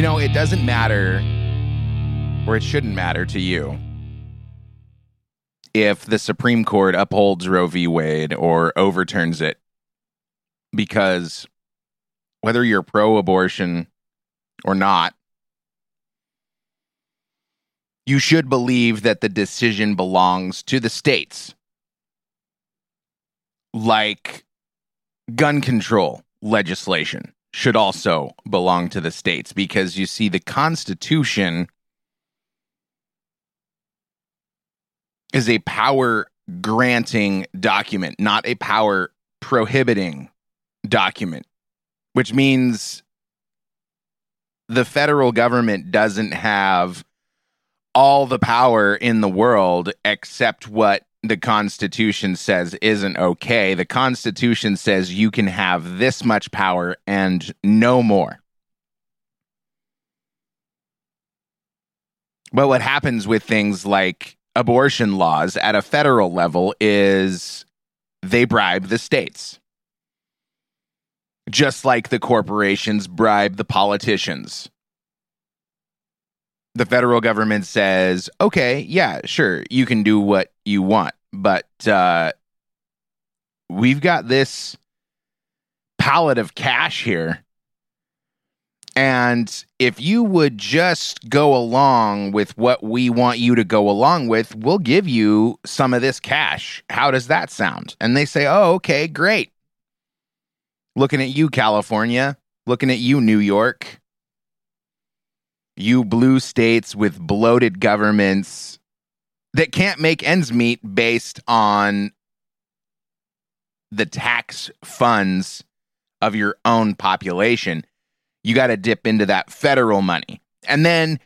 You know, it doesn't matter, or it shouldn't matter to you, if the Supreme Court upholds Roe v. Wade or overturns it, because whether you're pro abortion or not, you should believe that the decision belongs to the states. Like gun control legislation should also belong to the states because you see, the Constitution is a power granting document, not a power prohibiting document, which means the federal government doesn't have all the power in the world except what the Constitution says isn't okay. The Constitution says you can have this much power and no more. But what happens with things like abortion laws at a federal level is they bribe the states. Just like the corporations bribe the politicians the federal government says, okay, yeah, sure, you can do what you want, but uh, we've got this pallet of cash here. And if you would just go along with what we want you to go along with, we'll give you some of this cash. How does that sound? And they say, oh, okay, great. Looking at you, California. Looking at you, New York you blue states with bloated governments that can't make ends meet based on the tax funds of your own population. You got to dip into that federal money. And then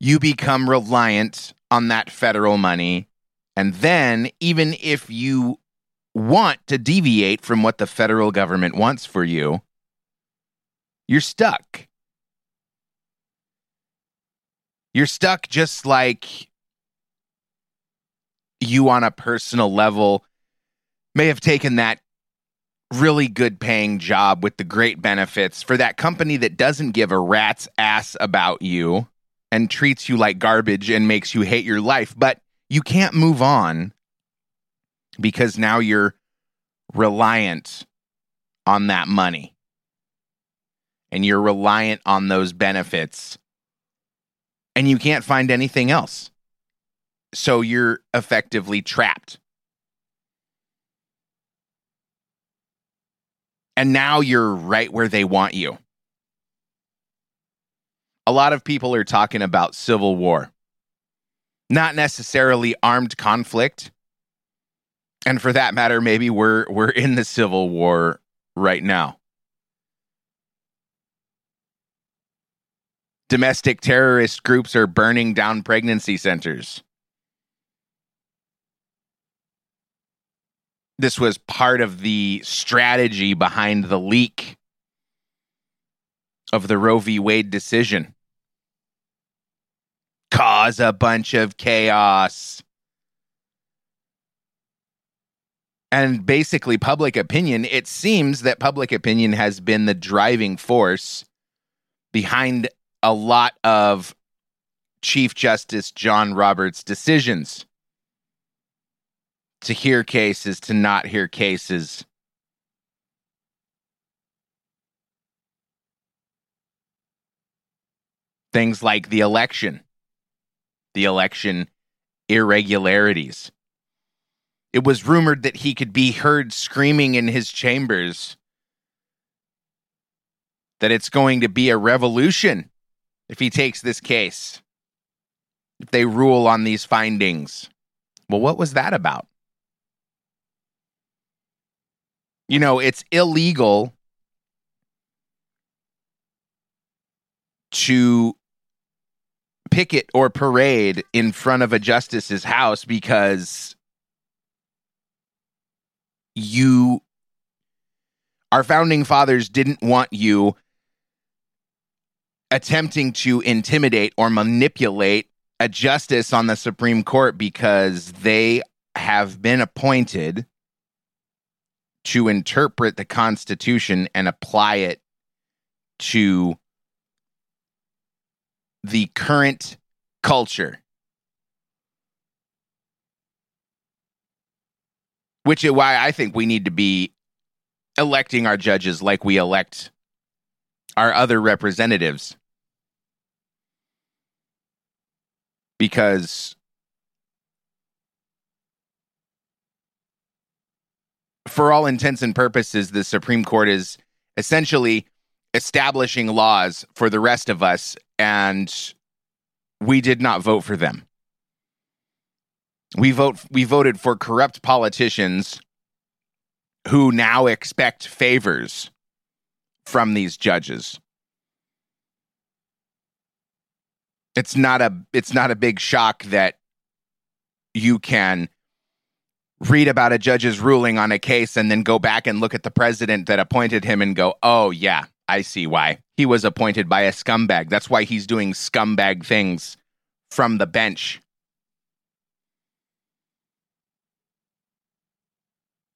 you become reliant on that federal money. And then, even if you want to deviate from what the federal government wants for you, you're stuck. You're stuck just like you on a personal level may have taken that really good paying job with the great benefits for that company that doesn't give a rat's ass about you and treats you like garbage and makes you hate your life, but you can't move on because now you're reliant on that money and you're reliant on those benefits and you can't find anything else. So you're effectively trapped. And now you're right where they want you. A lot of people are talking about civil war, not necessarily armed conflict. And for that matter, maybe we're we're in the civil war right now. domestic terrorist groups are burning down pregnancy centers. This was part of the strategy behind the leak of the Roe v. Wade decision. Cause a bunch of chaos. And basically, public opinion, it seems that public opinion has been the driving force behind a lot of Chief Justice John Roberts' decisions to hear cases, to not hear cases. Things like the election, the election irregularities. It was rumored that he could be heard screaming in his chambers that it's going to be a revolution if he takes this case, if they rule on these findings. Well, what was that about? You know, it's illegal to picket or parade in front of a justice's house because you our founding fathers didn't want you attempting to intimidate or manipulate a justice on the Supreme Court because they have been appointed to interpret the Constitution and apply it to the current culture. Which is why I think we need to be electing our judges like we elect our other representatives. Because for all intents and purposes, the Supreme Court is essentially establishing laws for the rest of us, and we did not vote for them. We vote we voted for corrupt politicians who now expect favors from these judges. It's not a it's not a big shock that you can read about a judge's ruling on a case and then go back and look at the president that appointed him and go, "Oh yeah, I see why. He was appointed by a scumbag. That's why he's doing scumbag things from the bench."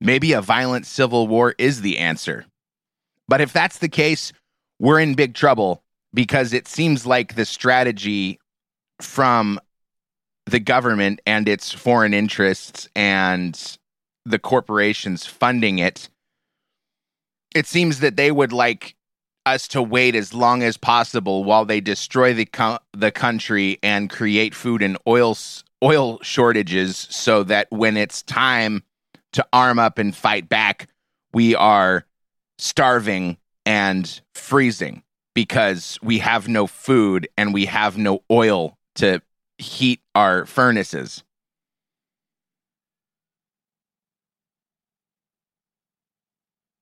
Maybe a violent civil war is the answer. But if that's the case, we're in big trouble because it seems like the strategy from the government and its foreign interests and the corporations funding it, it seems that they would like us to wait as long as possible while they destroy the co- the country and create food and oil oil shortages so that when it's time to arm up and fight back, we are starving and freezing because we have no food and we have no oil to heat our furnaces.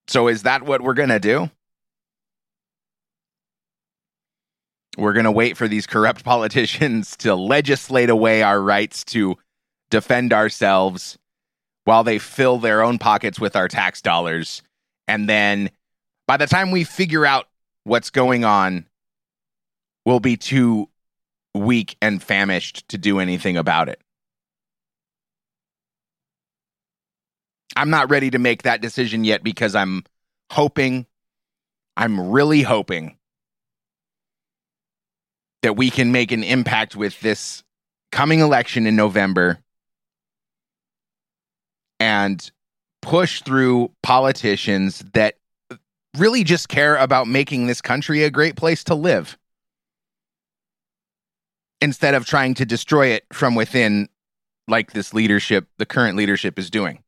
So, is that what we're going to do? We're going to wait for these corrupt politicians to legislate away our rights to defend ourselves while they fill their own pockets with our tax dollars. And then by the time we figure out what's going on, we'll be too weak and famished to do anything about it. I'm not ready to make that decision yet because I'm hoping, I'm really hoping that we can make an impact with this coming election in November and push through politicians that really just care about making this country a great place to live instead of trying to destroy it from within like this leadership the current leadership is doing.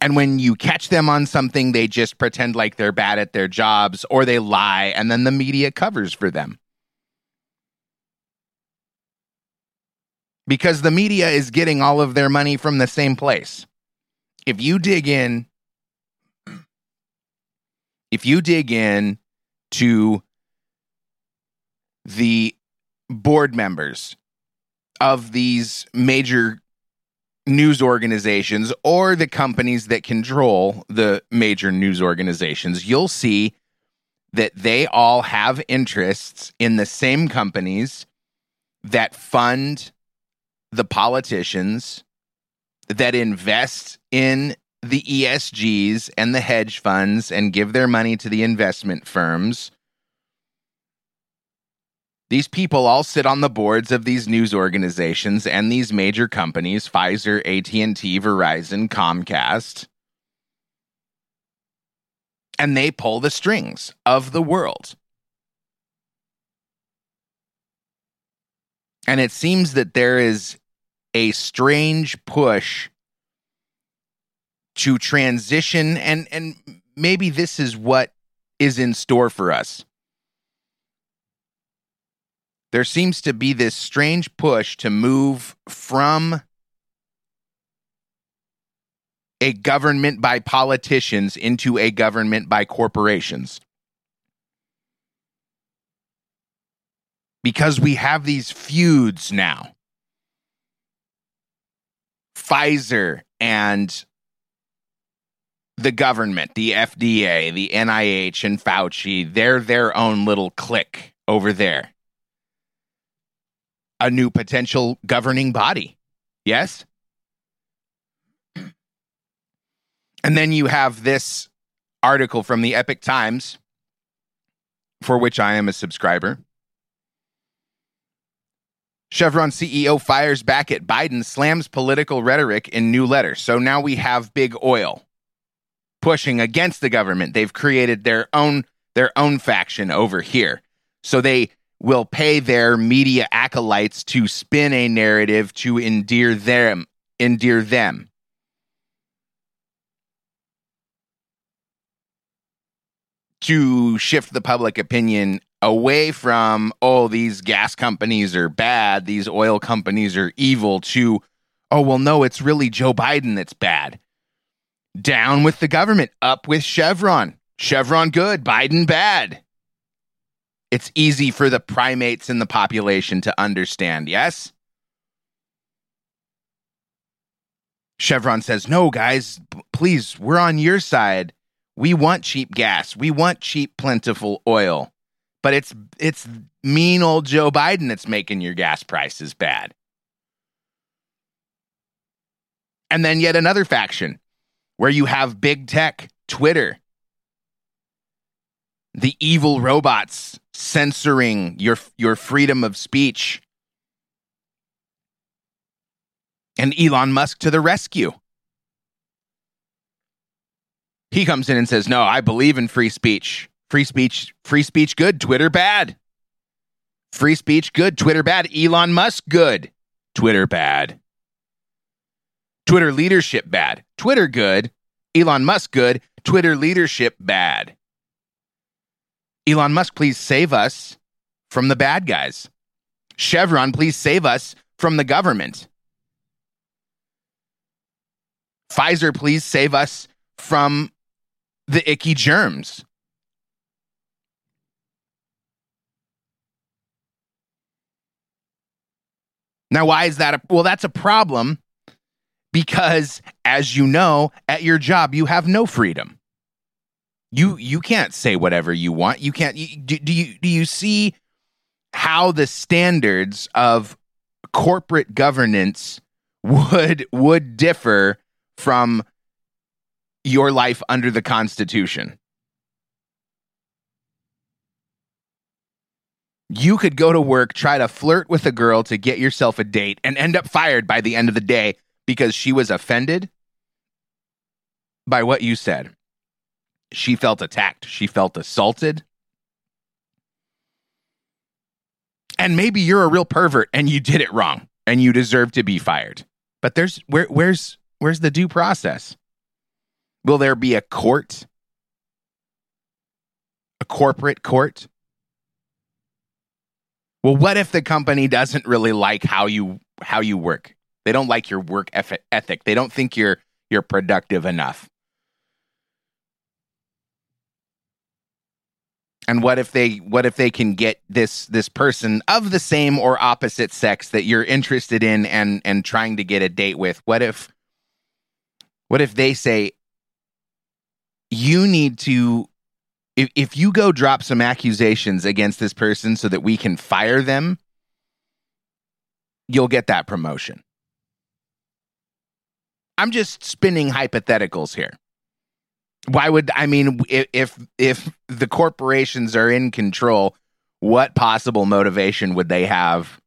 And when you catch them on something they just pretend like they're bad at their jobs or they lie and then the media covers for them. Because the media is getting all of their money from the same place. If you dig in if you dig in to the board members of these major news organizations or the companies that control the major news organizations, you'll see that they all have interests in the same companies that fund the politicians, that invest in the ESGs and the hedge funds and give their money to the investment firms these people all sit on the boards of these news organizations and these major companies, Pfizer, AT&T, Verizon, Comcast. And they pull the strings of the world. And it seems that there is a strange push to transition and and maybe this is what is in store for us there seems to be this strange push to move from a government by politicians into a government by corporations. Because we have these feuds now. Pfizer and the government, the FDA, the NIH, and Fauci, they're their own little clique over there a new potential governing body. Yes? And then you have this article from the Epoch Times for which I am a subscriber. Chevron CEO fires back at Biden, slams political rhetoric in new letter. So now we have big oil pushing against the government. They've created their own their own faction over here. So they will pay their media acolytes to spin a narrative to endear them endear them. To shift the public opinion away from, oh, these gas companies are bad, these oil companies are evil, to, oh, well, no, it's really Joe Biden that's bad. Down with the government, up with Chevron. Chevron good, Biden bad. It's easy for the primates in the population to understand, yes? Chevron says, no, guys, please, we're on your side. We want cheap gas. We want cheap, plentiful oil but it's it's mean old Joe Biden that's making your gas prices bad. And then yet another faction where you have big tech, Twitter, the evil robots censoring your your freedom of speech. And Elon Musk to the rescue. He comes in and says, "No, I believe in free speech. Free speech, free speech good, Twitter bad. Free speech good, Twitter bad. Elon Musk good, Twitter bad. Twitter leadership bad, Twitter good. Elon Musk good, Twitter leadership bad. Elon Musk, please save us from the bad guys. Chevron, please save us from the government. Pfizer, please save us from the icky germs. Now, why is that? A, well, that's a problem because, as you know, at your job, you have no freedom. You you can't say whatever you want. You can't. You, do, do you do you see how the standards of corporate governance would would differ from your life under the Constitution? you could go to work, try to flirt with a girl to get yourself a date, and end up fired by the end of the day because she was offended by what you said. She felt attacked, she felt assaulted. And maybe you're a real pervert and you did it wrong and you deserve to be fired. But there's where where's where's the due process? Will there be a court? A corporate court well, what if the company doesn't really like how you how you work? They don't like your work ethic. They don't think you're you're productive enough. And what if they what if they can get this this person of the same or opposite sex that you're interested in and and trying to get a date with? What if what if they say you need to if, if you go drop some accusations against this person so that we can fire them, you'll get that promotion. I'm just spinning hypotheticals here. Why would I mean if if the corporations are in control, what possible motivation would they have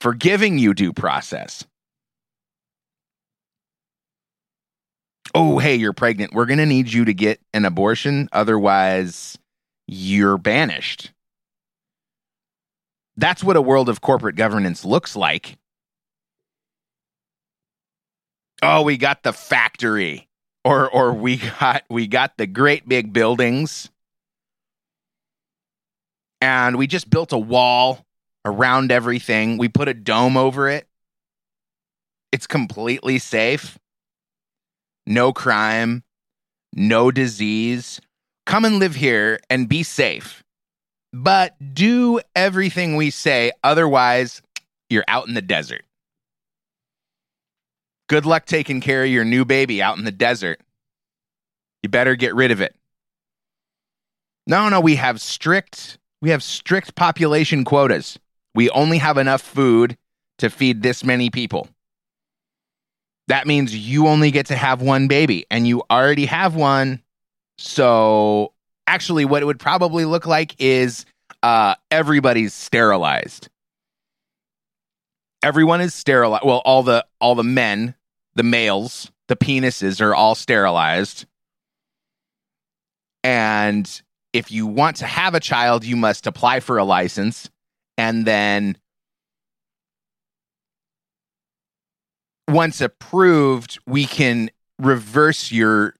for giving you due process? oh, hey, you're pregnant. We're going to need you to get an abortion. Otherwise, you're banished. That's what a world of corporate governance looks like. Oh, we got the factory or or we got we got the great big buildings. And we just built a wall around everything. We put a dome over it. It's completely safe no crime, no disease. Come and live here and be safe. But do everything we say, otherwise, you're out in the desert. Good luck taking care of your new baby out in the desert. You better get rid of it. No, no, we have strict we have strict population quotas. We only have enough food to feed this many people that means you only get to have one baby and you already have one. So Actually, what it would probably look like is uh, everybody's sterilized. Everyone is sterilized. Well, all the all the men, the males, the penises are all sterilized. And if you want to have a child, you must apply for a license and then once approved, we can reverse your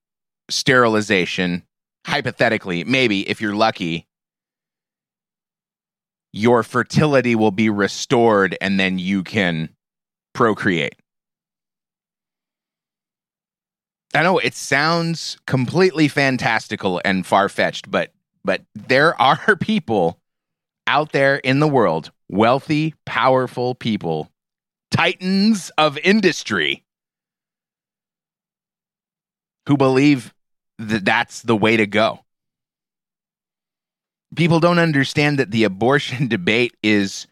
sterilization hypothetically, maybe if you're lucky, your fertility will be restored and then you can procreate. I know it sounds completely fantastical and far fetched, but but there are people out there in the world, wealthy, powerful people, titans of industry, who believe that that's the way to go. People don't understand that the abortion debate is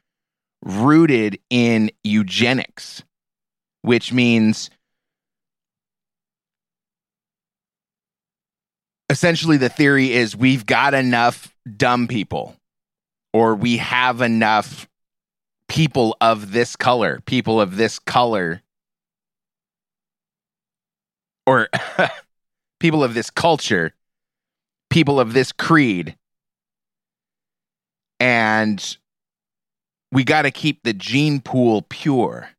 rooted in eugenics, which means essentially the theory is we've got enough dumb people or we have enough people of this color, people of this color or people of this culture, people of this creed. And we got to keep the gene pool pure.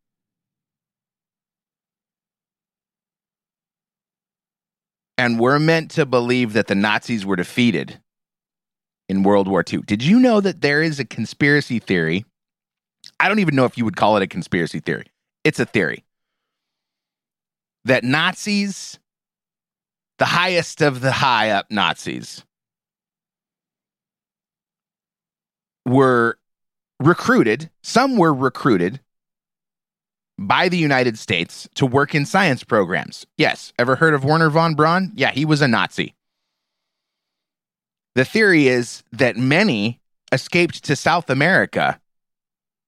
And we're meant to believe that the Nazis were defeated in World War II. Did you know that there is a conspiracy theory? I don't even know if you would call it a conspiracy theory. It's a theory that Nazis, the highest of the high up Nazis, were recruited, some were recruited by the United States to work in science programs. Yes, ever heard of Wernher von Braun? Yeah, he was a Nazi. The theory is that many escaped to South America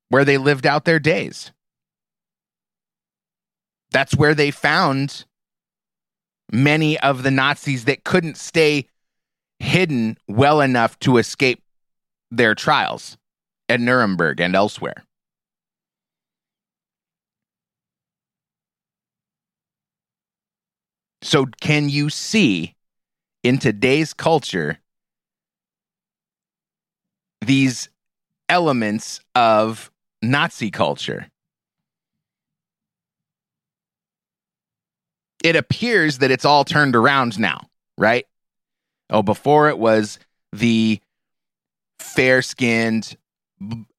where they lived out their days. That's where they found many of the Nazis that couldn't stay hidden well enough to escape their trials at Nuremberg and elsewhere. So, can you see in today's culture these elements of Nazi culture? It appears that it's all turned around now, right? Oh, before it was the fair skinned,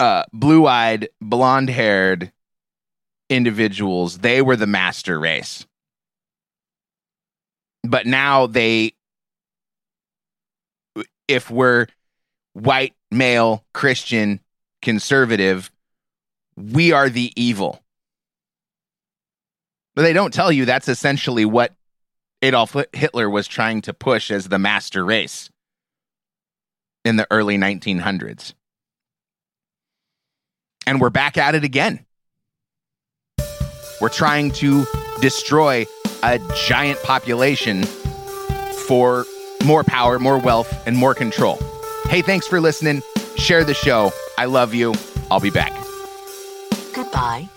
uh, blue eyed, blonde haired individuals. They were the master race but now they if we're white male christian conservative we are the evil. But they don't tell you that's essentially what adolf hitler was trying to push as the master race in the early 1900s and we're back at it again. We're trying to destroy a giant population for more power, more wealth, and more control. Hey, thanks for listening. Share the show. I love you. I'll be back. Goodbye.